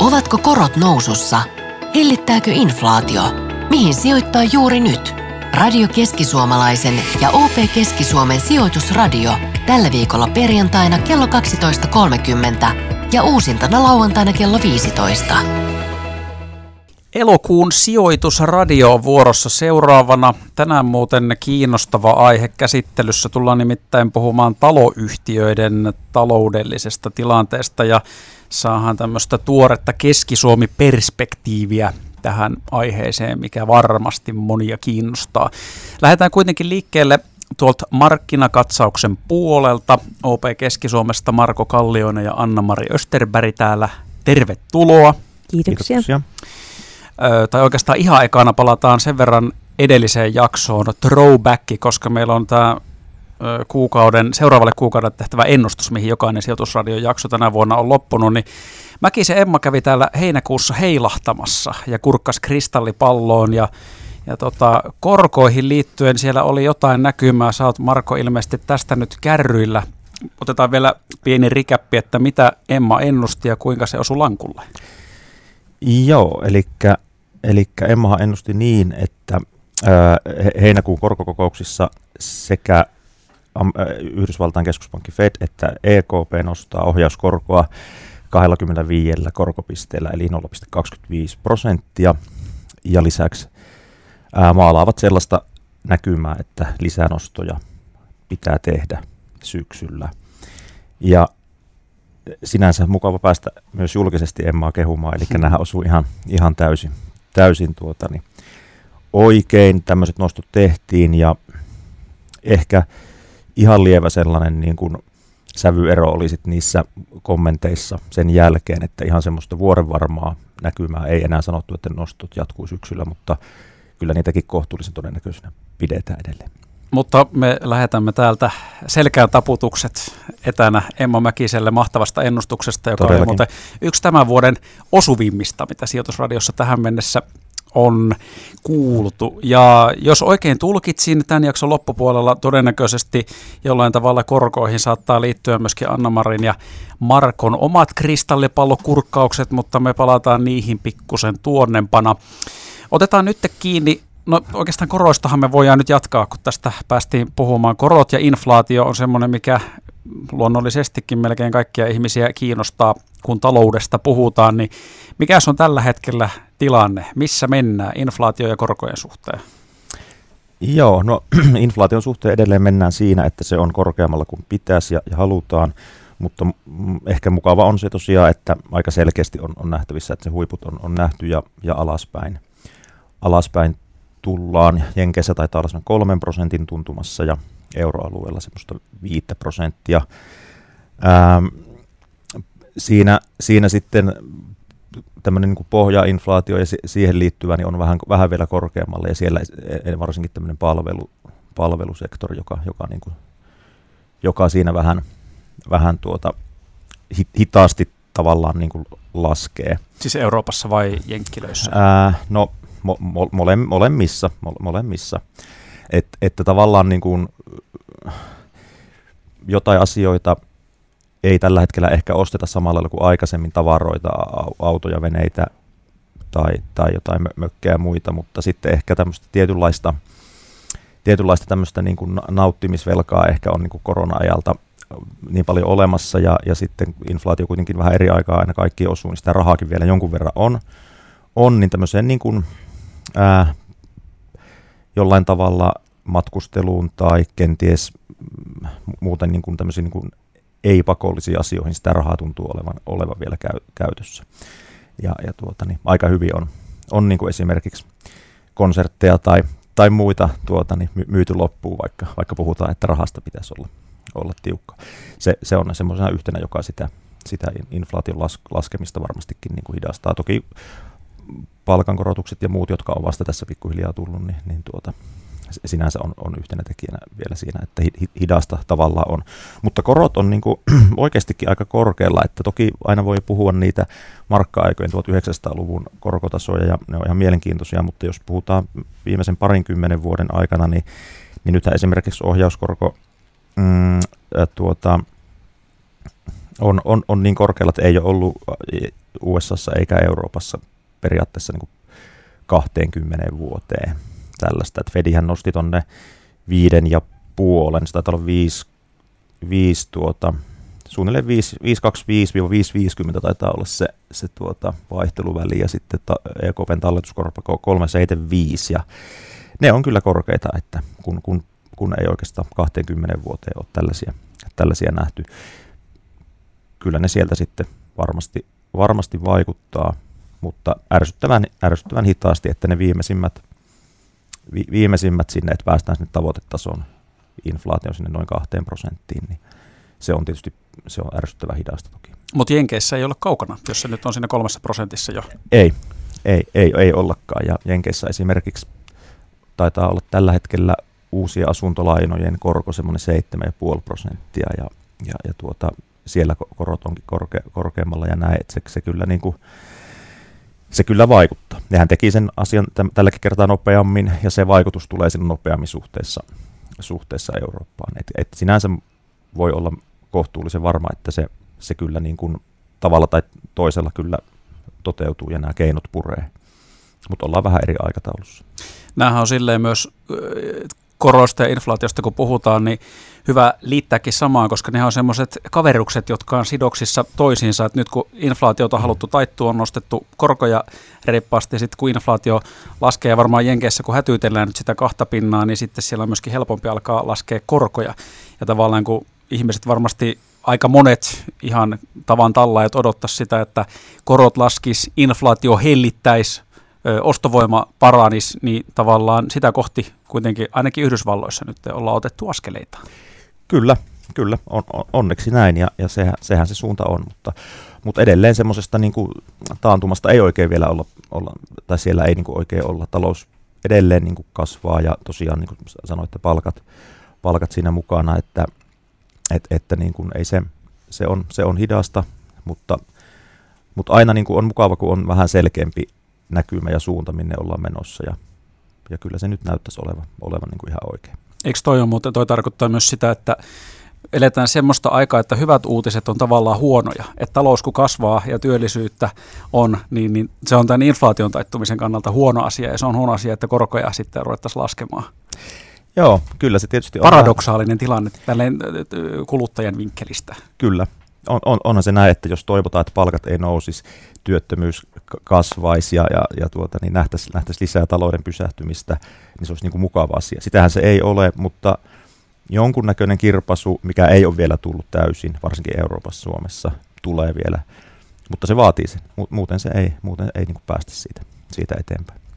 Ovatko korot nousussa? Hellittääkö inflaatio? Mihin sijoittaa juuri nyt? Radio Keski-Suomalaisen ja OP Keski-Suomen sijoitusradio tällä viikolla perjantaina kello 12.30 ja uusintana lauantaina kello 15. Elokuun sijoitusradio on vuorossa seuraavana. Tänään muuten kiinnostava aihe käsittelyssä. Tullaan nimittäin puhumaan taloyhtiöiden taloudellisesta tilanteesta ja saahan tämmöistä tuoretta Keski-Suomi-perspektiiviä tähän aiheeseen, mikä varmasti monia kiinnostaa. Lähdetään kuitenkin liikkeelle tuolta markkinakatsauksen puolelta. OP Keski-Suomesta Marko Kallioinen ja Anna-Mari Österberg täällä. Tervetuloa. Kiitoksia. Kiitoksia. Ö, tai oikeastaan ihan ekana palataan sen verran edelliseen jaksoon throwback, koska meillä on tämä kuukauden, seuraavalle kuukaudelle tehtävä ennustus, mihin jokainen sijoitusradion jakso tänä vuonna on loppunut, niin Mäkisen Emma kävi täällä heinäkuussa heilahtamassa ja kurkkas kristallipalloon ja, ja tota, korkoihin liittyen siellä oli jotain näkymää. Sä oot Marko ilmeisesti tästä nyt kärryillä. Otetaan vielä pieni rikäppi, että mitä Emma ennusti ja kuinka se osui lankulle. Joo, eli, eli Emma ennusti niin, että heinäkuun korkokokouksissa sekä Yhdysvaltain keskuspankki Fed että EKP nostaa ohjauskorkoa 25 korkopisteellä eli 0,25 prosenttia ja lisäksi ää, maalaavat sellaista näkymää, että lisänostoja pitää tehdä syksyllä. Ja sinänsä mukava päästä myös julkisesti Emmaa kehumaan, eli nämä osuu ihan, ihan täysin, täysin tuota, niin oikein. Tämmöiset nostot tehtiin ja ehkä ihan lievä sellainen niin kuin sävyero oli sit niissä kommenteissa sen jälkeen, että ihan semmoista vuorenvarmaa näkymää ei enää sanottu, että nostot jatkuu syksyllä, mutta kyllä niitäkin kohtuullisen todennäköisenä pidetään edelleen. Mutta me lähetämme täältä selkeän taputukset etänä Emma Mäkiselle mahtavasta ennustuksesta, joka Todellakin. oli muuten yksi tämän vuoden osuvimmista, mitä sijoitusradiossa tähän mennessä on kuultu. Ja jos oikein tulkitsin tämän jakson loppupuolella, todennäköisesti jollain tavalla korkoihin saattaa liittyä myöskin Anna-Marin ja Markon omat kristallipallokurkkaukset, mutta me palataan niihin pikkusen tuonnempana. Otetaan nyt kiinni No oikeastaan koroistahan me voidaan nyt jatkaa, kun tästä päästiin puhumaan. Korot ja inflaatio on semmoinen, mikä luonnollisestikin melkein kaikkia ihmisiä kiinnostaa, kun taloudesta puhutaan, niin mikä on tällä hetkellä tilanne? Missä mennään inflaatio- ja korkojen suhteen? Joo, no inflaation suhteen edelleen mennään siinä, että se on korkeammalla kuin pitäisi ja, ja halutaan, mutta ehkä mukava on se tosiaan, että aika selkeästi on, on nähtävissä, että se huiput on, on nähty ja, ja alaspäin. Alaspäin tullaan. Jenkeissä taitaa olla kolmen prosentin tuntumassa ja euroalueella semmoista 5 prosenttia. Ähm, siinä, siinä sitten tämmöinen niin pohjainflaatio ja siihen liittyvä niin on vähän, vähän vielä korkeammalle ja siellä e, e, varsinkin tämmöinen palvelu, palvelusektori, joka, joka, niin kuin, joka siinä vähän, vähän tuota, hitaasti tavallaan niin kuin laskee. Siis Euroopassa vai Jenkkilöissä? Ää, no mo, mo, mole, molemmissa. Mo, molemmissa. Et, että tavallaan niin kuin, jotain asioita ei tällä hetkellä ehkä osteta samalla lailla kuin aikaisemmin tavaroita, autoja, veneitä tai, tai jotain mökkejä ja muita, mutta sitten ehkä tämmöistä tietynlaista, tietynlaista tämmöistä niin kuin nauttimisvelkaa ehkä on niin kuin korona-ajalta niin paljon olemassa ja, ja sitten inflaatio kuitenkin vähän eri aikaa aina kaikki osuu, niin sitä rahaakin vielä jonkun verran on, on niin tämmöiseen niin kuin, ää, jollain tavalla matkusteluun tai kenties muuten niin kuin tämmöisiin niin kuin ei-pakollisiin asioihin sitä rahaa tuntuu olevan, olevan vielä käy, käytössä. Ja, ja tuota, niin aika hyvin on, on niin kuin esimerkiksi konsertteja tai, tai muita tuota, niin myyty loppuun, vaikka, vaikka puhutaan, että rahasta pitäisi olla, olla tiukka. Se, se on semmoisena yhtenä, joka sitä, sitä inflaation las, laskemista varmastikin niin kuin hidastaa. Toki palkankorotukset ja muut, jotka on vasta tässä pikkuhiljaa tullut, niin, niin tuota, sinänsä on, on yhtenä tekijänä vielä siinä, että hidasta tavallaan on. Mutta korot on niin kuin oikeastikin aika korkealla, että toki aina voi puhua niitä markka-aikojen 1900-luvun korkotasoja ja ne on ihan mielenkiintoisia, mutta jos puhutaan viimeisen parinkymmenen vuoden aikana, niin, niin nythän esimerkiksi ohjauskorko mm, tuota, on, on, on niin korkealla, että ei ole ollut USAssa eikä Euroopassa periaatteessa niin kuin 20 vuoteen tällaista. Et Fedihän nosti tuonne viiden ja puolen, se taitaa olla viisi, viisi tuota, suunnilleen 525-550 taitaa olla se, se tuota vaihteluväli ja sitten ta, EKPn talletuskorpa 375 ja ne on kyllä korkeita, että kun, kun, kun ei oikeastaan 20 vuoteen ole tällaisia, tällaisia nähty. Kyllä ne sieltä sitten varmasti, varmasti vaikuttaa, mutta ärsyttävän, ärsyttävän hitaasti, että ne viimeisimmät, vi, viimeisimmät sinne, että päästään sinne tavoitetason inflaatio sinne noin kahteen prosenttiin, niin se on tietysti se on ärsyttävän hidasta toki. Mutta Jenkeissä ei ole kaukana, jos se nyt on siinä kolmessa prosentissa jo. Ei, ei, ei, ei ollakaan. Ja Jenkeissä esimerkiksi taitaa olla tällä hetkellä uusien asuntolainojen korko semmoinen 7,5 prosenttia ja, ja, ja tuota, siellä korot onkin korke, korkeammalla ja näin, että se, se kyllä niin kuin, se kyllä vaikuttaa. Nehän teki sen asian tälläkin kertaa nopeammin ja se vaikutus tulee sinne nopeammin suhteessa, suhteessa Eurooppaan. Et, et sinänsä voi olla kohtuullisen varma, että se, se kyllä niin kuin tavalla tai toisella kyllä toteutuu ja nämä keinot puree. Mutta ollaan vähän eri aikataulussa. Nämähän on silleen myös korosta ja inflaatiosta kun puhutaan, niin hyvä liittääkin samaan, koska ne on semmoiset kaverukset, jotka on sidoksissa toisiinsa. että nyt kun inflaatiota on haluttu taittua, on nostettu korkoja reippaasti, sitten kun inflaatio laskee, varmaan Jenkeissä kun hätyytellään nyt sitä kahta pinnaa, niin sitten siellä on myöskin helpompi alkaa laskea korkoja. Ja tavallaan kun ihmiset varmasti aika monet ihan tavan tallaajat odottaa sitä, että korot laskis, inflaatio hellittäisi, ostovoima paranisi, niin tavallaan sitä kohti kuitenkin ainakin Yhdysvalloissa nyt ollaan otettu askeleita. Kyllä, kyllä, on, on, onneksi näin ja, ja sehän, sehän se suunta on, mutta, mutta edelleen semmoisesta niin taantumasta ei oikein vielä olla, olla tai siellä ei niin kuin oikein olla. Talous edelleen niin kuin kasvaa ja tosiaan niin kuin sanoitte palkat, palkat siinä mukana, että, et, että niin kuin ei se, se, on, se on hidasta, mutta, mutta aina niin kuin on mukava, kun on vähän selkeämpi näkymä ja suunta, minne ollaan menossa ja, ja kyllä se nyt näyttäisi olevan, olevan niin kuin ihan oikein. Eikö toi on muuten, toi tarkoittaa myös sitä, että eletään semmoista aikaa, että hyvät uutiset on tavallaan huonoja. Että talous kun kasvaa ja työllisyyttä on, niin, niin se on tämän inflaation taittumisen kannalta huono asia. Ja se on huono asia, että korkoja sitten ruvettaisiin laskemaan. Joo, kyllä se tietysti on. Paradoksaalinen tilanne tälleen kuluttajan vinkkelistä. Kyllä. On, on, onhan se näin, että jos toivotaan, että palkat ei nousisi, työttömyys kasvaisi ja, ja, ja tuota, niin nähtäisi, nähtäisi lisää talouden pysähtymistä, niin se olisi niin kuin mukava asia. Sitähän se ei ole, mutta jonkunnäköinen kirpasu, mikä ei ole vielä tullut täysin, varsinkin Euroopassa, Suomessa, tulee vielä, mutta se vaatii sen. Muuten se ei, muuten ei niin kuin päästä siitä, siitä eteenpäin.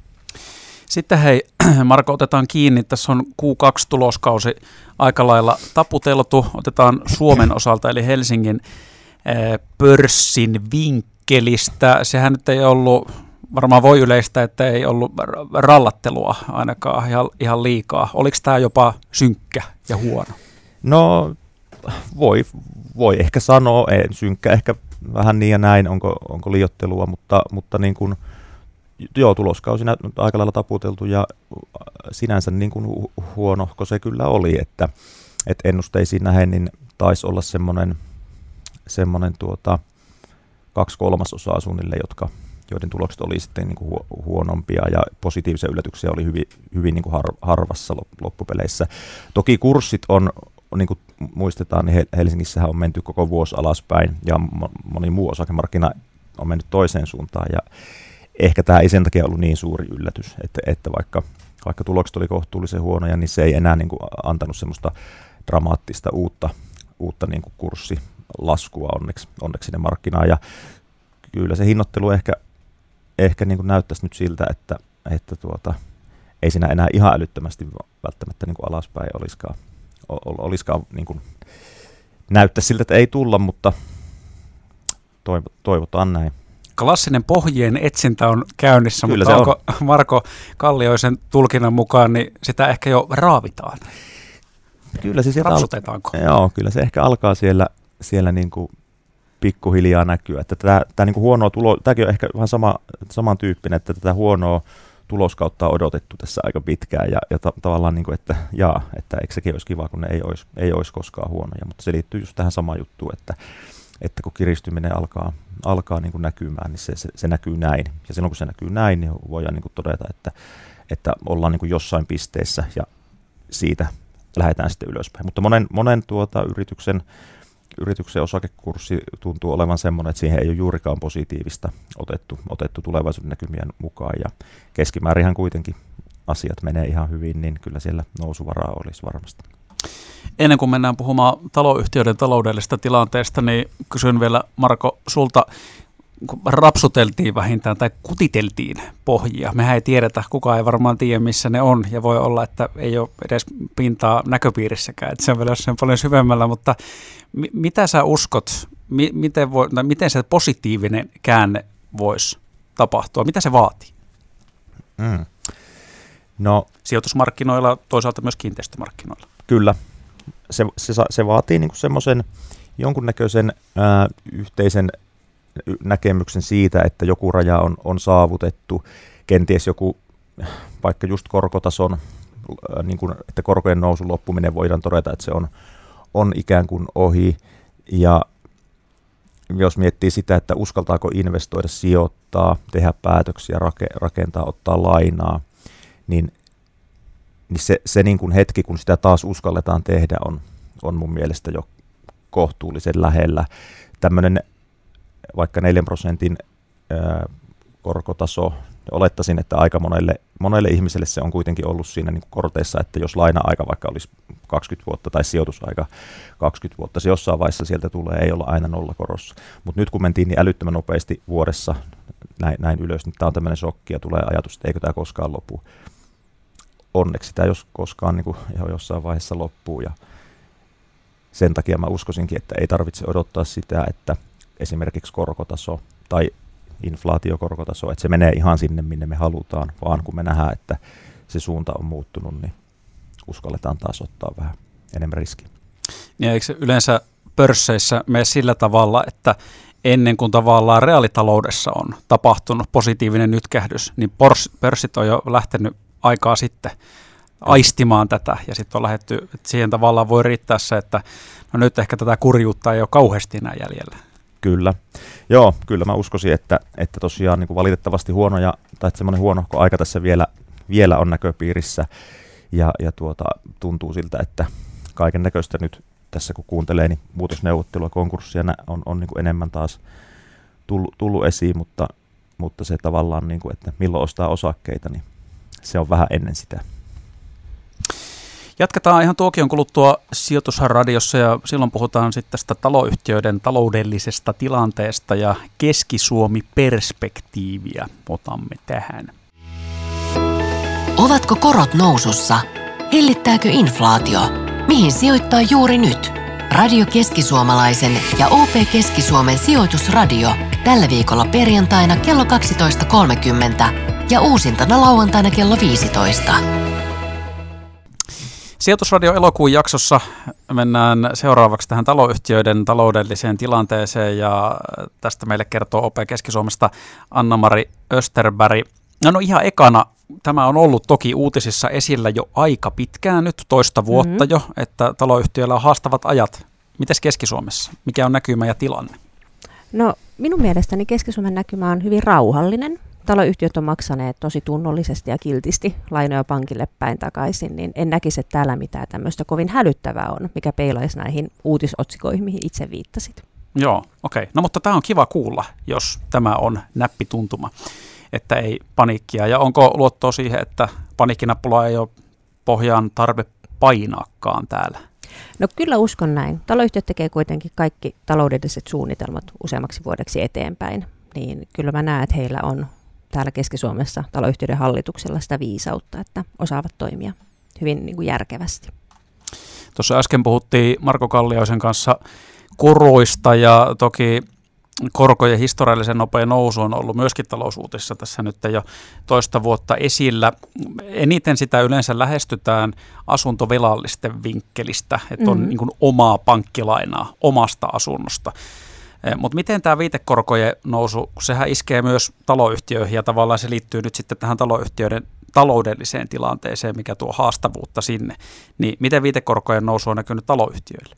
Sitten hei, Marko, otetaan kiinni. Tässä on Q2-tuloskausi aika lailla taputeltu. Otetaan Suomen osalta, eli Helsingin eh, pörssin vinkkelistä. Sehän nyt ei ollut, varmaan voi yleistä, että ei ollut rallattelua ainakaan ihan, ihan liikaa. Oliko tämä jopa synkkä ja huono? No, voi, voi ehkä sanoa, ei, synkkä ehkä vähän niin ja näin, onko, onko liottelua, mutta, mutta niin kuin – joo, tuloskausi nyt aika lailla taputeltu ja sinänsä niin kuin huonohko se kyllä oli, että, että ennusteisiin nähen, niin taisi olla semmoinen, semmoinen tuota, kaksi kolmasosaa suunnilleen, jotka, joiden tulokset oli sitten niin kuin huonompia ja positiivisia yllätyksiä oli hyvin, hyvin niin kuin har, harvassa loppupeleissä. Toki kurssit on, niin kuin muistetaan, niin Helsingissähän on menty koko vuosi alaspäin ja moni muu osakemarkkina on mennyt toiseen suuntaan ja ehkä tämä ei sen takia ollut niin suuri yllätys, että, että vaikka, vaikka tulokset oli kohtuullisen huonoja, niin se ei enää niin kuin antanut semmoista dramaattista uutta, uutta niin kuin kurssilaskua onneksi, onneksi sinne markkinaan. Ja kyllä se hinnoittelu ehkä, ehkä niin kuin näyttäisi nyt siltä, että, että tuota, ei siinä enää ihan älyttömästi välttämättä niin kuin alaspäin olisikaan, olisikaan niin kuin, näyttäisi siltä, että ei tulla, mutta toivotaan näin klassinen pohjien etsintä on käynnissä, Kyllä mutta onko on. Marko Kallioisen tulkinnan mukaan, niin sitä ehkä jo raavitaan? Kyllä se Rapsutetaanko? Al- joo, kyllä se ehkä alkaa siellä, siellä niin kuin pikkuhiljaa näkyä. Että tämä, tämä niin kuin huonoa tulo, tämäkin on ehkä vähän sama, samantyyppinen, että tätä huonoa tuloskautta on odotettu tässä aika pitkään ja, ja ta- tavallaan, niin kuin, että jaa, että eikö sekin olisi kiva, kun ne ei olisi, ei olisi koskaan huonoja, mutta se liittyy just tähän samaan juttuun, että että kun kiristyminen alkaa, alkaa niin kuin näkymään, niin se, se, se näkyy näin. Ja silloin kun se näkyy näin, niin voidaan niin kuin todeta, että, että ollaan niin kuin jossain pisteessä ja siitä lähdetään sitten ylöspäin. Mutta monen, monen tuota, yrityksen, yrityksen osakekurssi tuntuu olevan semmoinen, että siihen ei ole juurikaan positiivista otettu, otettu tulevaisuuden näkymien mukaan. Ja keskimäärinhän kuitenkin asiat menee ihan hyvin, niin kyllä siellä nousuvaraa olisi varmasti. Ennen kuin mennään puhumaan taloyhtiöiden taloudellisesta tilanteesta, niin kysyn vielä Marko sulta, kun rapsuteltiin vähintään tai kutiteltiin pohjia. Mehän ei tiedetä, kukaan ei varmaan tiedä, missä ne on, ja voi olla, että ei ole edes pintaa näköpiirissäkään, että se on vielä jossain paljon syvemmällä, mutta mi- mitä sä uskot, mi- miten, voi, tai miten se positiivinen käänne voisi tapahtua, mitä se vaatii? Mm. No, Sijoitusmarkkinoilla, toisaalta myös kiinteistömarkkinoilla. Kyllä, se, se, se vaatii niin semmoisen jonkunnäköisen ää, yhteisen näkemyksen siitä, että joku raja on, on saavutettu, kenties joku vaikka just korkotason, niin kuin, että korkojen nousun loppuminen voidaan todeta, että se on, on ikään kuin ohi. Ja jos miettii sitä, että uskaltaako investoida, sijoittaa, tehdä päätöksiä, rakentaa, ottaa lainaa, niin, niin se, se niin kuin hetki, kun sitä taas uskalletaan tehdä, on, on mun mielestä jo kohtuullisen lähellä. Tämmöinen vaikka 4 prosentin ää, korkotaso, olettaisin, että aika monelle, monelle ihmiselle se on kuitenkin ollut siinä niin korteissa, että jos laina-aika vaikka olisi 20 vuotta tai sijoitusaika 20 vuotta, se jossain vaiheessa sieltä tulee, ei olla aina nolla korossa. Mutta nyt kun mentiin niin älyttömän nopeasti vuodessa näin, näin ylös, niin tämä on tämmöinen shokki ja tulee ajatus, että eikö tämä koskaan lopu. Onneksi tämä jos koskaan niin kuin jossain vaiheessa loppuu ja sen takia mä uskoisinkin, että ei tarvitse odottaa sitä, että – esimerkiksi korkotaso tai inflaatiokorkotaso, että se menee ihan sinne, minne me halutaan, vaan kun me nähdään, että se suunta on muuttunut, niin uskalletaan taas ottaa vähän enemmän riskiä. Niin eikö yleensä pörsseissä mene sillä tavalla, että ennen kuin tavallaan reaalitaloudessa on tapahtunut positiivinen nytkähdys, niin pörssit on jo lähtenyt aikaa sitten aistimaan tätä ja sitten on lähdetty, että siihen tavallaan voi riittää se, että no nyt ehkä tätä kurjuutta ei ole kauheasti enää jäljellä. Kyllä. Joo, kyllä mä uskoisin, että, että tosiaan niin kuin valitettavasti huonoja, tai että semmoinen huono aika tässä vielä, vielä on näköpiirissä, ja, ja tuota, tuntuu siltä, että kaiken näköistä nyt tässä kun kuuntelee, niin muutosneuvottelua, konkurssia on, on niin kuin enemmän taas tullut, tullut esiin, mutta, mutta se tavallaan, niin kuin, että milloin ostaa osakkeita, niin se on vähän ennen sitä. Jatketaan ihan tuokion kuluttua sijoitusradiossa ja silloin puhutaan sitten tästä taloyhtiöiden taloudellisesta tilanteesta ja Keski-Suomi-perspektiiviä otamme tähän. Ovatko korot nousussa? Hillittääkö inflaatio? Mihin sijoittaa juuri nyt? Radio Keski-Suomalaisen ja OP Keski-Suomen sijoitusradio tällä viikolla perjantaina kello 12.30 ja uusintana lauantaina kello 15. Sijoitusradio elokuun jaksossa mennään seuraavaksi tähän taloyhtiöiden taloudelliseen tilanteeseen ja tästä meille kertoo OP Keski-Suomesta Anna-Mari Österberg. No, no ihan ekana, tämä on ollut toki uutisissa esillä jo aika pitkään nyt, toista vuotta mm-hmm. jo, että taloyhtiöillä on haastavat ajat. Mites Keski-Suomessa? Mikä on näkymä ja tilanne? No minun mielestäni Keski-Suomen näkymä on hyvin rauhallinen taloyhtiöt on maksaneet tosi tunnollisesti ja kiltisti lainoja pankille päin takaisin, niin en näkisi, että täällä mitään tämmöistä kovin hälyttävää on, mikä peilaisi näihin uutisotsikoihin, mihin itse viittasit. Joo, okei. Okay. No mutta tämä on kiva kuulla, jos tämä on näppituntuma, että ei paniikkia. Ja onko luottoa siihen, että paniikkinappula ei ole pohjaan tarve painaakaan täällä? No kyllä uskon näin. Taloyhtiöt tekee kuitenkin kaikki taloudelliset suunnitelmat useammaksi vuodeksi eteenpäin. Niin kyllä mä näen, että heillä on täällä Keski-Suomessa taloyhtiöiden hallituksella sitä viisautta, että osaavat toimia hyvin niin kuin järkevästi. Tuossa äsken puhuttiin Marko Kallioisen kanssa koroista ja toki korkojen historiallisen nopea nousu on ollut myöskin talousuutisissa tässä nyt jo toista vuotta esillä. Eniten sitä yleensä lähestytään asuntovelallisten vinkkelistä, että on mm-hmm. niin kuin omaa pankkilainaa omasta asunnosta. Eh, Mutta miten tämä viitekorkojen nousu, sehän iskee myös taloyhtiöihin ja tavallaan se liittyy nyt sitten tähän taloyhtiöiden taloudelliseen tilanteeseen, mikä tuo haastavuutta sinne. Niin miten viitekorkojen nousu on näkynyt taloyhtiöille?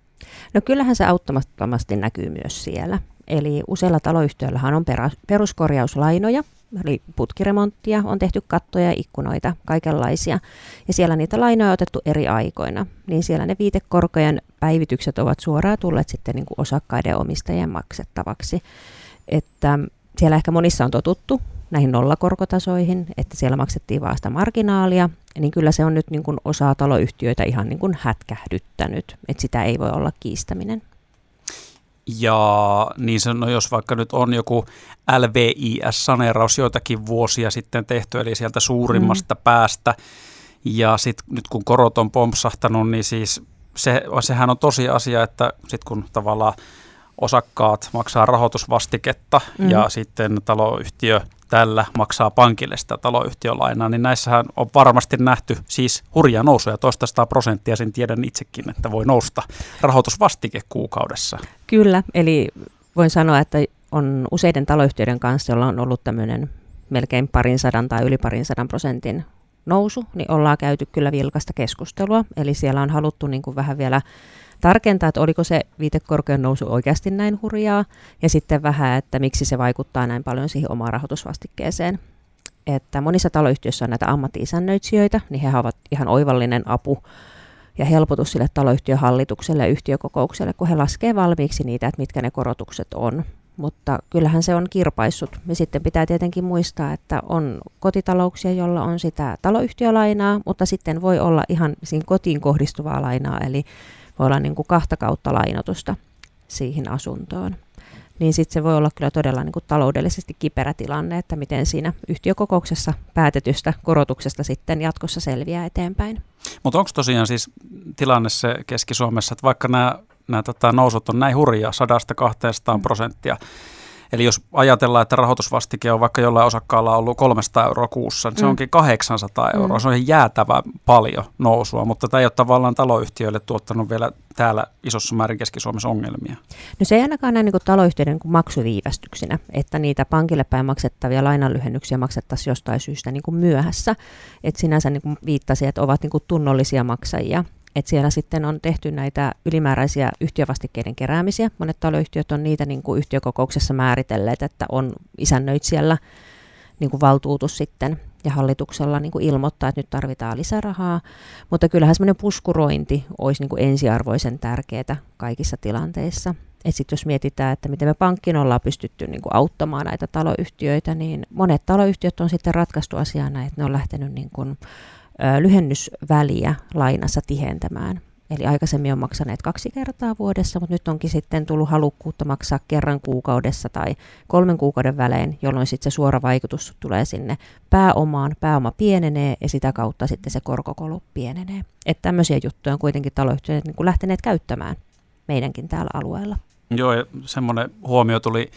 No kyllähän se auttamattomasti näkyy myös siellä. Eli useilla taloyhtiöillähän on peruskorjauslainoja, eli putkiremonttia, on tehty kattoja, ikkunoita, kaikenlaisia. Ja siellä niitä lainoja on otettu eri aikoina. Niin siellä ne viitekorkojen päivitykset ovat suoraan tulleet sitten niin kuin osakkaiden omistajien maksettavaksi. Että siellä ehkä monissa on totuttu näihin nollakorkotasoihin, että siellä maksettiin vasta marginaalia, niin kyllä se on nyt niin kuin osaa taloyhtiöitä ihan niin kuin hätkähdyttänyt, että sitä ei voi olla kiistäminen. Ja niin se, no jos vaikka nyt on joku LVIS-saneeraus joitakin vuosia sitten tehty, eli sieltä suurimmasta mm. päästä, ja sitten nyt kun korot on pompsahtanut, niin siis se, sehän on tosi asia, että sitten kun tavallaan osakkaat maksaa rahoitusvastiketta mm. ja sitten taloyhtiö tällä maksaa pankille sitä taloyhtiölainaa, niin näissähän on varmasti nähty siis hurja nousuja, toista prosenttia, sen tiedän itsekin, että voi nousta rahoitusvastike kuukaudessa. Kyllä, eli voin sanoa, että on useiden taloyhtiöiden kanssa, joilla on ollut tämmöinen melkein parin sadan tai yli parin sadan prosentin nousu, niin ollaan käyty kyllä vilkasta keskustelua. Eli siellä on haluttu niin kuin vähän vielä tarkentaa, että oliko se viitekorkean nousu oikeasti näin hurjaa, ja sitten vähän, että miksi se vaikuttaa näin paljon siihen omaan rahoitusvastikkeeseen. Että monissa taloyhtiöissä on näitä ammatti-isännöitsijöitä, niin he ovat ihan oivallinen apu ja helpotus sille taloyhtiön hallitukselle ja yhtiökokoukselle, kun he laskee valmiiksi niitä, että mitkä ne korotukset on. Mutta kyllähän se on kirpaissut. Ja sitten pitää tietenkin muistaa, että on kotitalouksia, joilla on sitä taloyhtiölainaa, mutta sitten voi olla ihan siinä kotiin kohdistuvaa lainaa, eli voi olla niin kuin kahta kautta lainotusta siihen asuntoon. Niin sitten se voi olla kyllä todella niin kuin taloudellisesti kiperä tilanne, että miten siinä yhtiökokouksessa päätetystä korotuksesta sitten jatkossa selviää eteenpäin. Mutta onko tosiaan siis tilanne se Keski-Suomessa, että vaikka nämä, tota, nousut on näin hurjaa, 100-200 prosenttia, Eli jos ajatellaan, että rahoitusvastike on vaikka jollain osakkaalla ollut 300 euroa kuussa, niin se mm. onkin 800 euroa. Mm. Se on jäätävä paljon nousua, mutta tämä ei ole tavallaan taloyhtiöille tuottanut vielä täällä isossa määrin Keski-Suomessa ongelmia. No se ei ainakaan näin niin taloyhtiöiden niin maksuviivästyksinä, että niitä pankille päin maksettavia lainanlyhennyksiä maksettaisiin jostain syystä niin kuin myöhässä. Että sinänsä niin kuin viittasi, että ovat niin kuin tunnollisia maksajia että siellä sitten on tehty näitä ylimääräisiä yhtiövastikkeiden keräämisiä. Monet taloyhtiöt on niitä niin kuin yhtiökokouksessa määritelleet, että on isännöitsijällä niin kuin valtuutus sitten ja hallituksella niin kuin ilmoittaa, että nyt tarvitaan lisärahaa. Mutta kyllähän semmoinen puskurointi olisi niin kuin ensiarvoisen tärkeää kaikissa tilanteissa. Et sit jos mietitään, että miten me pankkin ollaan pystytty niin kuin auttamaan näitä taloyhtiöitä, niin monet taloyhtiöt on sitten ratkaistu asiana, että ne on lähtenyt niin kuin lyhennysväliä lainassa tihentämään. Eli aikaisemmin on maksaneet kaksi kertaa vuodessa, mutta nyt onkin sitten tullut halukkuutta maksaa kerran kuukaudessa tai kolmen kuukauden välein, jolloin sitten se suora vaikutus tulee sinne pääomaan. Pääoma pienenee ja sitä kautta sitten se korkokolu pienenee. Että tämmöisiä juttuja on kuitenkin taloyhtiöt niin lähteneet käyttämään meidänkin täällä alueella. Joo, ja semmoinen huomio tuli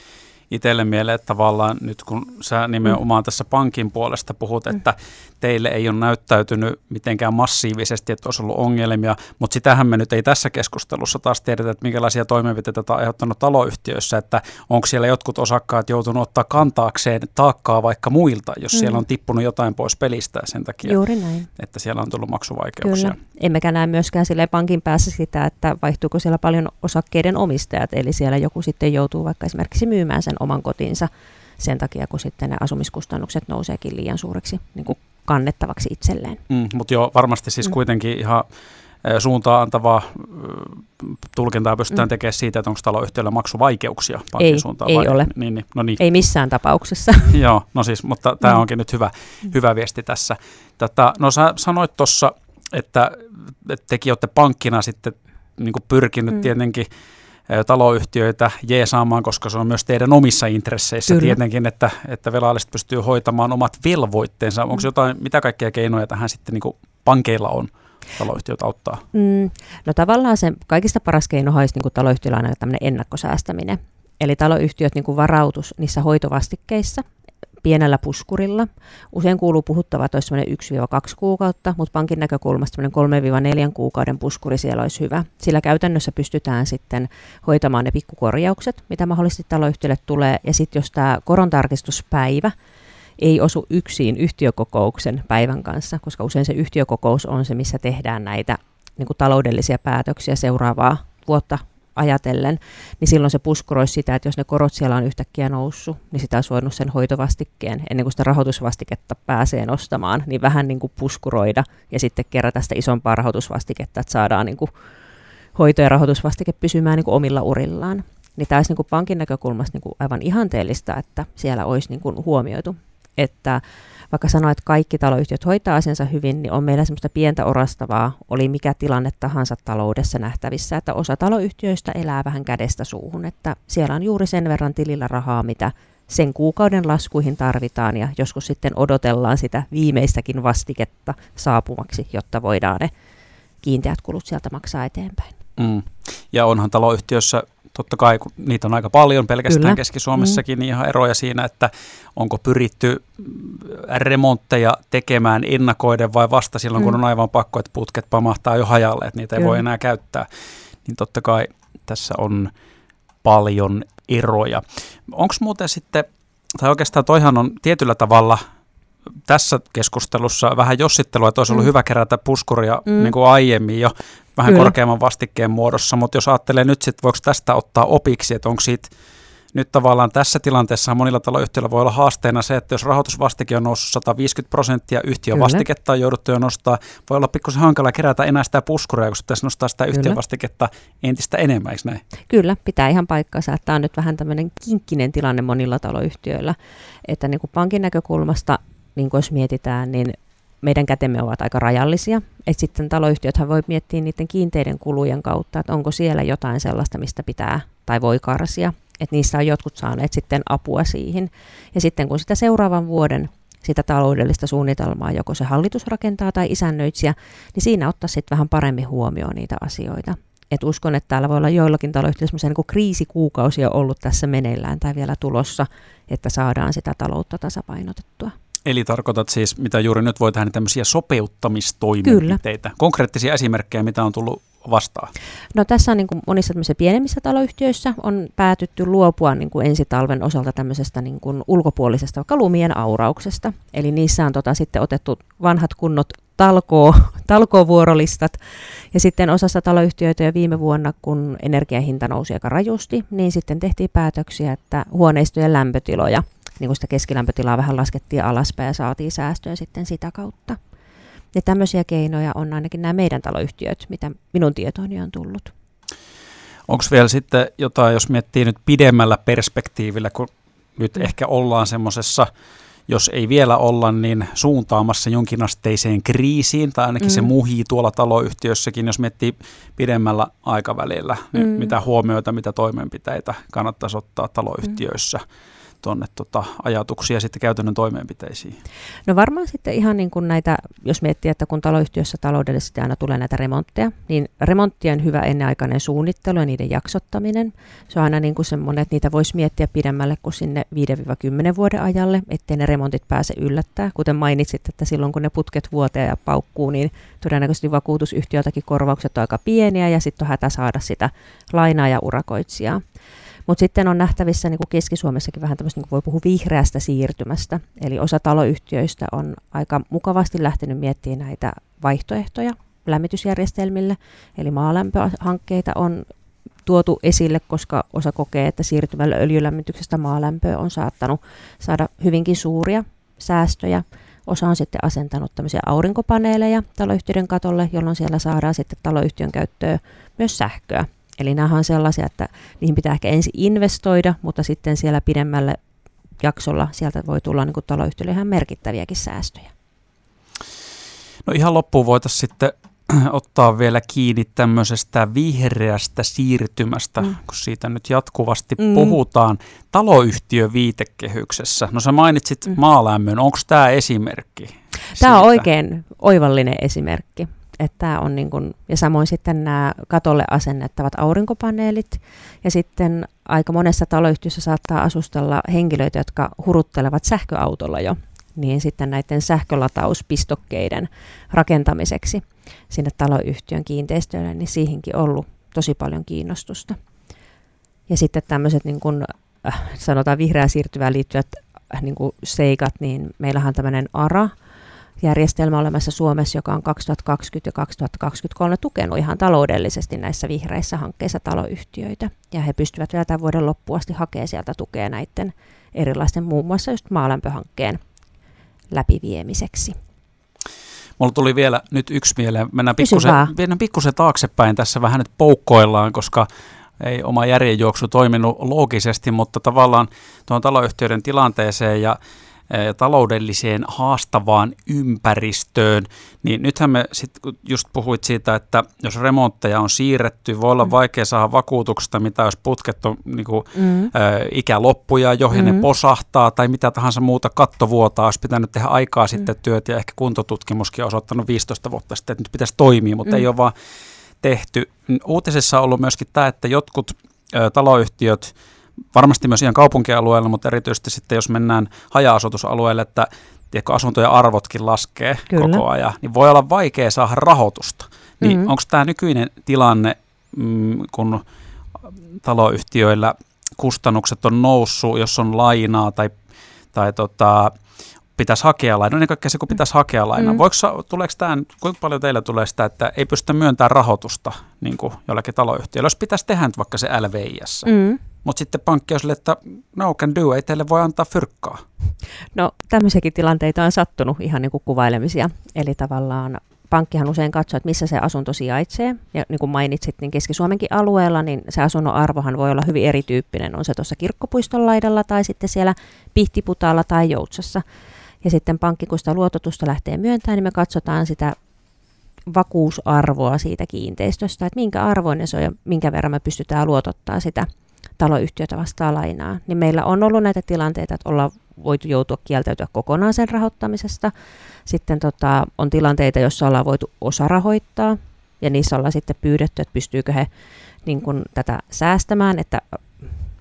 itselle mieleen, että tavallaan nyt kun sä nimenomaan tässä pankin puolesta puhut, mm. että teille ei ole näyttäytynyt mitenkään massiivisesti, että olisi ollut ongelmia, mutta sitähän me nyt ei tässä keskustelussa taas tiedetä, että minkälaisia toimenpiteitä tämä on aiheuttanut taloyhtiöissä, että onko siellä jotkut osakkaat joutunut ottaa kantaakseen taakkaa vaikka muilta, jos mm. siellä on tippunut jotain pois pelistä sen takia, Juuri näin. että siellä on tullut maksuvaikeuksia. Kyllä. Emmekä näe myöskään sille pankin päässä sitä, että vaihtuuko siellä paljon osakkeiden omistajat, eli siellä joku sitten joutuu vaikka esimerkiksi myymään sen oman kotinsa sen takia, kun sitten ne asumiskustannukset nouseekin liian suureksi niin kuin kannettavaksi itselleen. Mm, mutta joo, varmasti siis mm. kuitenkin ihan suuntaan antavaa tulkintaa pystytään mm. tekemään siitä, että onko taloyhtiöllä maksuvaikeuksia pankin ei, suuntaan. Ei vai? ole. Niin, niin, no niin. Ei missään tapauksessa. Joo, no siis, mutta tämä mm. onkin nyt hyvä, mm. hyvä viesti tässä. Tätä, no sä sanoit tuossa, että, että tekin olette pankkina sitten niin pyrkinyt mm. tietenkin taloyhtiöitä jeesaamaan, koska se on myös teidän omissa intresseissä Kyllä. tietenkin, että, että velalliset pystyy hoitamaan omat velvoitteensa. Onko mm. jotain, mitä kaikkia keinoja tähän sitten niin kuin pankeilla on? taloyhtiöt auttaa? Mm, no tavallaan se kaikista paras keino olisi niin taloyhtiöllä aina tämmöinen ennakkosäästäminen. Eli taloyhtiöt niin kuin varautus niissä hoitovastikkeissa pienellä puskurilla. Usein kuuluu puhuttava, että olisi 1-2 kuukautta, mutta pankin näkökulmasta 3-4 kuukauden puskuri siellä olisi hyvä. Sillä käytännössä pystytään sitten hoitamaan ne pikkukorjaukset, mitä mahdollisesti taloyhtiölle tulee. Ja sitten jos tämä korontarkistuspäivä ei osu yksin yhtiökokouksen päivän kanssa, koska usein se yhtiökokous on se, missä tehdään näitä niin kuin taloudellisia päätöksiä seuraavaa vuotta ajatellen, niin silloin se puskuroisi sitä, että jos ne korot siellä on yhtäkkiä noussut, niin sitä olisi voinut sen hoitovastikkeen, ennen kuin sitä rahoitusvastiketta pääsee nostamaan, niin vähän niin kuin puskuroida ja sitten kerätä sitä isompaa rahoitusvastiketta, että saadaan niin kuin hoito- ja rahoitusvastike pysymään niin kuin omilla urillaan. Niin tämä olisi niin kuin pankin näkökulmasta niin kuin aivan ihanteellista, että siellä olisi niin kuin huomioitu, että vaikka sanoa, että kaikki taloyhtiöt hoitaa asiansa hyvin, niin on meillä semmoista pientä orastavaa, oli mikä tilanne tahansa taloudessa nähtävissä, että osa taloyhtiöistä elää vähän kädestä suuhun, että siellä on juuri sen verran tilillä rahaa, mitä sen kuukauden laskuihin tarvitaan ja joskus sitten odotellaan sitä viimeistäkin vastiketta saapumaksi, jotta voidaan ne kiinteät kulut sieltä maksaa eteenpäin. Mm. Ja onhan taloyhtiössä totta kai, kun niitä on aika paljon pelkästään Kyllä. Keski-Suomessakin, mm. niin ihan eroja siinä, että onko pyritty remontteja tekemään ennakoiden vai vasta silloin, mm. kun on aivan pakko, että putket pamahtaa jo hajalle, että niitä Kyllä. ei voi enää käyttää. Niin totta kai tässä on paljon eroja. Onko muuten sitten, tai oikeastaan toihan on tietyllä tavalla tässä keskustelussa vähän jossittelua, että olisi ollut mm. hyvä kerätä puskuria mm. niin kuin aiemmin jo vähän Kyllä. korkeamman vastikkeen muodossa, mutta jos ajattelee nyt sitten, voiko tästä ottaa opiksi, että onko siitä nyt tavallaan tässä tilanteessa monilla taloyhtiöillä voi olla haasteena se, että jos rahoitusvastike on noussut 150 prosenttia, yhtiön vastiketta on jouduttu jo nostaa, voi olla pikkusen hankala kerätä enää sitä puskuria, kun pitäisi nostaa sitä yhtiön vastiketta entistä enemmän, eikö näin? Kyllä, pitää ihan paikkansa. Tämä on nyt vähän tämmöinen kinkkinen tilanne monilla taloyhtiöillä, että niin kuin pankin näkökulmasta, niin kuin jos mietitään, niin meidän kätemme ovat aika rajallisia. Et sitten taloyhtiöthän voi miettiä niiden kiinteiden kulujen kautta, että onko siellä jotain sellaista, mistä pitää tai voi karsia. Että niissä on jotkut saaneet sitten apua siihen. Ja sitten kun sitä seuraavan vuoden sitä taloudellista suunnitelmaa, joko se hallitus rakentaa tai isännöitsijä, niin siinä ottaa sitten vähän paremmin huomioon niitä asioita. Et uskon, että täällä voi olla joillakin taloyhtiöillä semmoisia niin kriisikuukausia ollut tässä meneillään tai vielä tulossa, että saadaan sitä taloutta tasapainotettua. Eli tarkoitat siis, mitä juuri nyt voi tehdä, niin tämmöisiä sopeuttamistoimenpiteitä. Kyllä. Konkreettisia esimerkkejä, mitä on tullut vastaan? No tässä on niin kuin monissa pienemmissä taloyhtiöissä on päätytty luopua niin kuin ensi talven osalta tämmöisestä niin kuin ulkopuolisesta vaikka lumien aurauksesta. Eli niissä on tota sitten otettu vanhat kunnot talkoo, talkoovuorolistat. Ja sitten osassa taloyhtiöitä jo viime vuonna, kun energiahinta nousi aika rajusti, niin sitten tehtiin päätöksiä, että huoneistojen lämpötiloja – niin kuin sitä keskilämpötilaa vähän laskettiin alaspäin ja saatiin säästöä sitten sitä kautta. Ja tämmöisiä keinoja on ainakin nämä meidän taloyhtiöt, mitä minun tietooni on tullut. Onko vielä sitten jotain, jos miettii nyt pidemmällä perspektiivillä, kun nyt ehkä ollaan semmoisessa, jos ei vielä olla, niin suuntaamassa jonkinasteiseen kriisiin, tai ainakin mm. se muhii tuolla taloyhtiössäkin, jos miettii pidemmällä aikavälillä, niin mm. mitä huomioita, mitä toimenpiteitä kannattaisi ottaa taloyhtiöissä. Mm tuonne tota, ajatuksia sitten käytännön toimenpiteisiin? No varmaan sitten ihan niin kuin näitä, jos miettii, että kun taloyhtiössä taloudellisesti aina tulee näitä remontteja, niin remonttien hyvä ennenaikainen suunnittelu ja niiden jaksottaminen, se on aina niin kuin semmoinen, että niitä voisi miettiä pidemmälle kuin sinne 5-10 vuoden ajalle, ettei ne remontit pääse yllättää. Kuten mainitsit, että silloin kun ne putket vuoteen ja paukkuu, niin todennäköisesti vakuutusyhtiöltäkin korvaukset on aika pieniä ja sitten on hätä saada sitä lainaa ja urakoitsijaa. Mutta sitten on nähtävissä niin kuin Keski-Suomessakin vähän tämmöistä, niin voi puhua vihreästä siirtymästä. Eli osa taloyhtiöistä on aika mukavasti lähtenyt miettimään näitä vaihtoehtoja lämmitysjärjestelmille. Eli maalämpöhankkeita on tuotu esille, koska osa kokee, että siirtymällä öljylämmityksestä maalämpöön on saattanut saada hyvinkin suuria säästöjä. Osa on sitten asentanut tämmöisiä aurinkopaneeleja taloyhtiöiden katolle, jolloin siellä saadaan sitten taloyhtiön käyttöön myös sähköä. Eli nämä on sellaisia, että niihin pitää ehkä ensin investoida, mutta sitten siellä pidemmälle jaksolla sieltä voi tulla niin taloyhtiölle ihan merkittäviäkin säästöjä. No ihan loppuun voitaisiin sitten ottaa vielä kiinni tämmöisestä vihreästä siirtymästä, mm. kun siitä nyt jatkuvasti mm. puhutaan. Taloyhtiö viitekehyksessä. No sä mainitsit mm. maalämmön. Onko tämä esimerkki? Tämä on oikein oivallinen esimerkki. Että on niin kuin, ja samoin sitten nämä katolle asennettavat aurinkopaneelit. Ja sitten aika monessa taloyhtiössä saattaa asustella henkilöitä, jotka huruttelevat sähköautolla jo niin sitten näiden sähkölatauspistokkeiden rakentamiseksi sinne taloyhtiön kiinteistöille, niin siihenkin ollut tosi paljon kiinnostusta. Ja sitten tämmöiset niin kuin, äh, sanotaan vihreää siirtyvään liittyvät äh, niin kuin seikat, niin meillähän on tämmöinen ARA, järjestelmä olemassa Suomessa, joka on 2020 ja 2023 tukenut ihan taloudellisesti näissä vihreissä hankkeissa taloyhtiöitä. Ja he pystyvät vielä tämän vuoden loppuun asti hakemaan sieltä tukea näiden erilaisten muun muassa just maalämpöhankkeen läpiviemiseksi. Mulla tuli vielä nyt yksi mieleen. Mennään pikkusen, mennään pikkusen taaksepäin tässä vähän nyt poukkoillaan, koska ei oma järjenjuoksu toiminut loogisesti, mutta tavallaan tuon taloyhtiöiden tilanteeseen ja taloudelliseen haastavaan ympäristöön, niin nythän me sitten just puhuit siitä, että jos remontteja on siirretty, voi olla mm. vaikea saada vakuutuksesta, mitä jos putket on niin kuin, mm. ä, ikäloppuja, joihin mm. ne posahtaa tai mitä tahansa muuta kattovuotaa, olisi pitänyt tehdä aikaa mm. sitten työt ja ehkä kuntotutkimuskin on osoittanut 15 vuotta sitten, että nyt pitäisi toimia, mutta mm. ei ole vaan tehty. Uutisessa on ollut myöskin tämä, että jotkut ä, taloyhtiöt varmasti myös ihan kaupunkialueella, mutta erityisesti sitten jos mennään haja-asutusalueelle, että tiedätkö, asuntojen arvotkin laskee Kyllä. koko ajan, niin voi olla vaikea saada rahoitusta. Niin mm-hmm. onko tämä nykyinen tilanne, mm, kun taloyhtiöillä kustannukset on noussut, jos on lainaa tai, tai tota, pitäisi hakea lainaa, ennen kaikkea se, kun pitäisi hakea lainaa. Mm. Voiko, tuleeko tämä, kuinka paljon teillä tulee sitä, että ei pystytä myöntämään rahoitusta niin kuin jollekin taloyhtiölle, jos pitäisi tehdä nyt vaikka se LVIS, mm. Mutta sitten pankki on sille, että no can do, ei teille voi antaa fyrkkaa. No tämmöisiäkin tilanteita on sattunut ihan niin kuin kuvailemisia, eli tavallaan pankkihan usein katsoo, että missä se asunto sijaitsee. Ja niin kuin mainitsit, niin Keski-Suomenkin alueella, niin se asunnon arvohan voi olla hyvin erityyppinen. On se tuossa kirkkopuiston laidalla tai sitten siellä Pihtiputaalla tai Joutsassa. Ja sitten pankki, kun sitä luototusta lähtee myöntämään, niin me katsotaan sitä vakuusarvoa siitä kiinteistöstä, että minkä arvoinen se on ja minkä verran me pystytään luotottaa sitä taloyhtiötä vastaan lainaa. Niin meillä on ollut näitä tilanteita, että ollaan voitu joutua kieltäytyä kokonaan sen rahoittamisesta. Sitten tota, on tilanteita, joissa ollaan voitu osa rahoittaa, ja niissä ollaan sitten pyydetty, että pystyykö he niin kun, tätä säästämään, että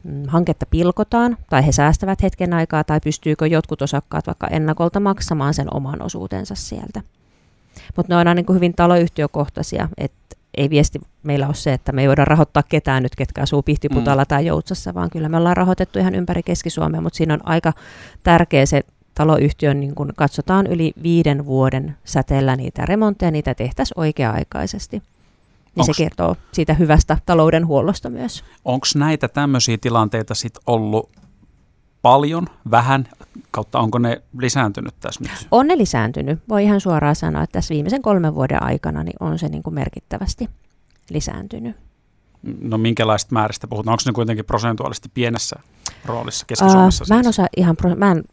Mm, hanketta pilkotaan tai he säästävät hetken aikaa tai pystyykö jotkut osakkaat vaikka ennakolta maksamaan sen oman osuutensa sieltä. Mutta ne on aina niin kuin hyvin taloyhtiökohtaisia, että ei viesti meillä ole se, että me ei voida rahoittaa ketään nyt, ketkä asuu Pihtiputalla mm. tai Joutsassa, vaan kyllä me ollaan rahoitettu ihan ympäri Keski-Suomea, mutta siinä on aika tärkeä se taloyhtiön, niin kun katsotaan yli viiden vuoden säteellä niitä remontteja, niitä tehtäisiin oikea-aikaisesti. Niin onks, se kertoo siitä hyvästä taloudenhuollosta myös. Onko näitä tämmöisiä tilanteita sitten ollut paljon, vähän, kautta onko ne lisääntynyt tässä nyt? On ne lisääntynyt. Voi ihan suoraan sanoa, että tässä viimeisen kolmen vuoden aikana niin on se niin kuin merkittävästi lisääntynyt. No minkälaista määristä puhutaan? Onko ne kuitenkin prosentuaalisesti pienessä roolissa Keski-Suomessa? Uh, mä en siis? osaa ihan, pro- mä en,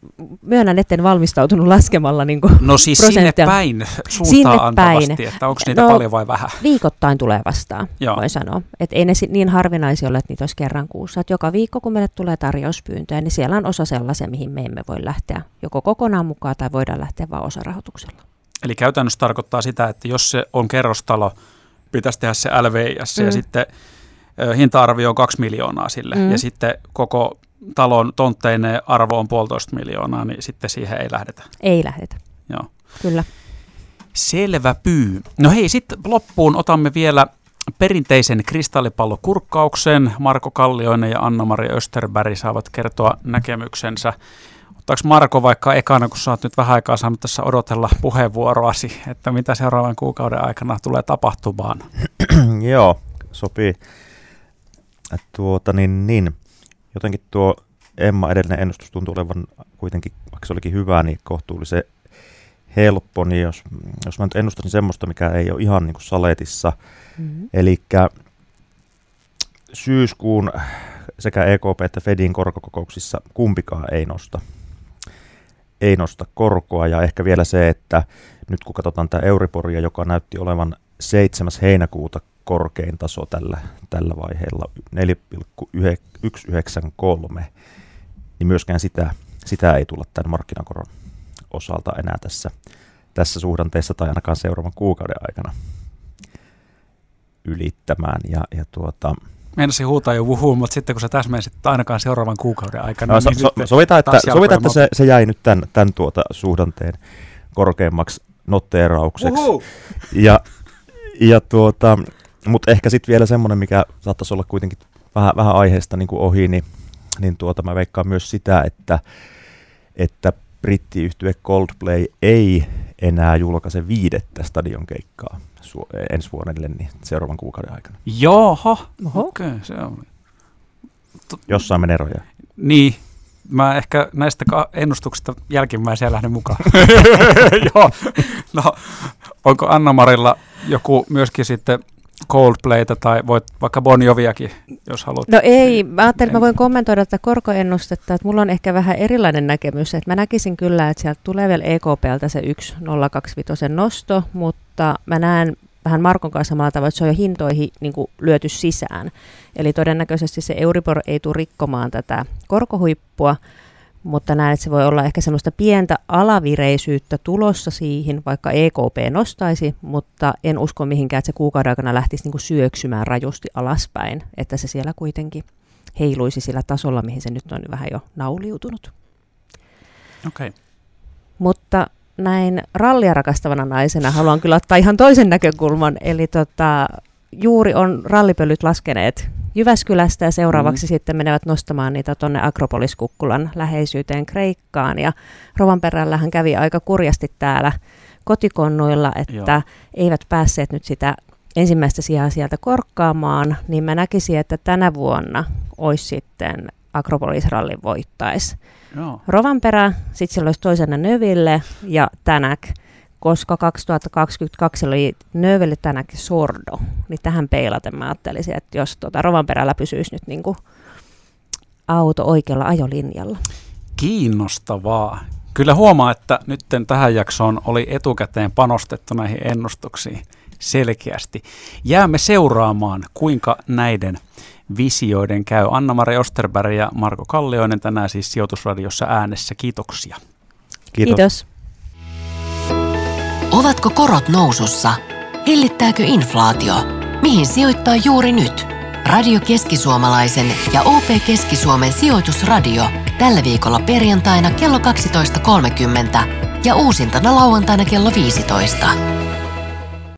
myönnän, etten valmistautunut laskemalla niin No siis sinne päin suuntaan sinne antavasti, päin. että onko niitä no, paljon vai vähän? Viikoittain tulee vastaan, Joo. voi sanoa. Että ei ne niin harvinaisia ole, että niitä olisi kerran kuussa. Et joka viikko, kun meille tulee tarjouspyyntöjä, niin siellä on osa sellaisia, mihin me emme voi lähteä joko kokonaan mukaan tai voidaan lähteä vain osarahoituksella. Eli käytännössä tarkoittaa sitä, että jos se on kerrostalo, pitäisi tehdä se LVIS mm. ja sitten hinta-arvio on kaksi miljoonaa sille mm. ja sitten koko talon tontteinen arvo on puolitoista miljoonaa, niin sitten siihen ei lähdetä. Ei lähdetä. Joo. Kyllä. Selvä pyy. No hei, sitten loppuun otamme vielä perinteisen kristallipallokurkkauksen. Marko Kallioinen ja Anna-Mari Österberg saavat kertoa näkemyksensä. Ottaako Marko vaikka ekana, kun sä oot nyt vähän aikaa saanut tässä odotella puheenvuoroasi, että mitä seuraavan kuukauden aikana tulee tapahtumaan? Joo, sopii. Tuota, niin, niin. Jotenkin tuo Emma edellinen ennustus tuntuu olevan kuitenkin, vaikka se olikin hyvä, niin kohtuullisen helppo, niin jos, jos mä nyt ennustaisin semmoista, mikä ei ole ihan niin kuin saletissa, mm-hmm. eli syyskuun sekä EKP että Fedin korkokokouksissa kumpikaan ei nosta, ei nosta korkoa, ja ehkä vielä se, että nyt kun katsotaan tämä Euriboria, joka näytti olevan 7. heinäkuuta korkein taso tällä, tällä vaiheella, 4,193, niin myöskään sitä, sitä ei tulla tämän markkinakoron osalta enää tässä, tässä suhdanteessa tai ainakaan seuraavan kuukauden aikana ylittämään. Ja, ja tuota, Meinasin huutaa jo wuhuu, mutta sitten kun sä täsmensit, että ainakaan seuraavan kuukauden aikana. No, niin so, so, sovitaan, että, sovitaan, että se, se jäi nyt tämän, tämän tuota suhdanteen korkeammaksi notteeraukseksi. Uhu. Ja, ja tuota, mutta ehkä sitten vielä semmoinen, mikä saattaisi olla kuitenkin vähän, vähän aiheesta niin kuin ohi, niin, niin tuota, mä veikkaan myös sitä, että, että brittiyhtye Coldplay ei enää julkaise viidettä stadionkeikkaa su- ensi vuodelle niin seuraavan kuukauden aikana. Joo, okei, okay, se on. Jossain menee eroja. Niin, mä ehkä näistä ennustuksista jälkimmäisiä lähden mukaan. Joo, no onko Anna-Marilla joku myöskin sitten Coldplayta tai voit vaikka Bon Joviakin, jos haluat. No ei, mä ajattelin, että mä voin kommentoida tätä korkoennustetta, että mulla on ehkä vähän erilainen näkemys, että mä näkisin kyllä, että sieltä tulee vielä EKPltä se 1,025 nosto, mutta mä näen vähän Markon kanssa samalla tavalla, että se on jo hintoihin niin kuin lyöty sisään. Eli todennäköisesti se Euribor ei tule rikkomaan tätä korkohuippua, mutta näen, että se voi olla ehkä semmoista pientä alavireisyyttä tulossa siihen, vaikka EKP nostaisi, mutta en usko mihinkään, että se kuukauden aikana lähtisi niin kuin syöksymään rajusti alaspäin, että se siellä kuitenkin heiluisi sillä tasolla, mihin se nyt on vähän jo nauliutunut. Okay. Mutta näin rallia rakastavana naisena haluan kyllä ottaa ihan toisen näkökulman, eli tota, juuri on rallipölyt laskeneet Jyväskylästä ja seuraavaksi mm. sitten menevät nostamaan niitä tuonne Akropoliskukkulan läheisyyteen Kreikkaan. Ja Rovanperällähän kävi aika kurjasti täällä kotikonnuilla, että Joo. eivät päässeet nyt sitä ensimmäistä sijaa sieltä korkkaamaan, niin mä näkisin, että tänä vuonna olisi sitten Akropolis-rallin voittaisi. Rovanperä, sitten siellä olisi toisena Növille ja Tänäk koska 2022 oli Növeli tänäkin sordo, niin tähän peilaten mä ajattelisin, että jos tuota Rovanperällä pysyisi nyt niin kuin auto oikealla ajolinjalla. Kiinnostavaa. Kyllä huomaa, että nyt tähän jaksoon oli etukäteen panostettu näihin ennustuksiin selkeästi. Jäämme seuraamaan, kuinka näiden visioiden käy. Anna-Mari Osterberg ja Marko Kallioinen tänään siis Sijoitusradiossa äänessä. Kiitoksia. Kiitos. Kiitos. Ovatko korot nousussa? Hillittääkö inflaatio? Mihin sijoittaa juuri nyt? Radio Keski-Suomalaisen ja OP Keski-Suomen sijoitusradio tällä viikolla perjantaina kello 12.30 ja uusintana lauantaina kello 15.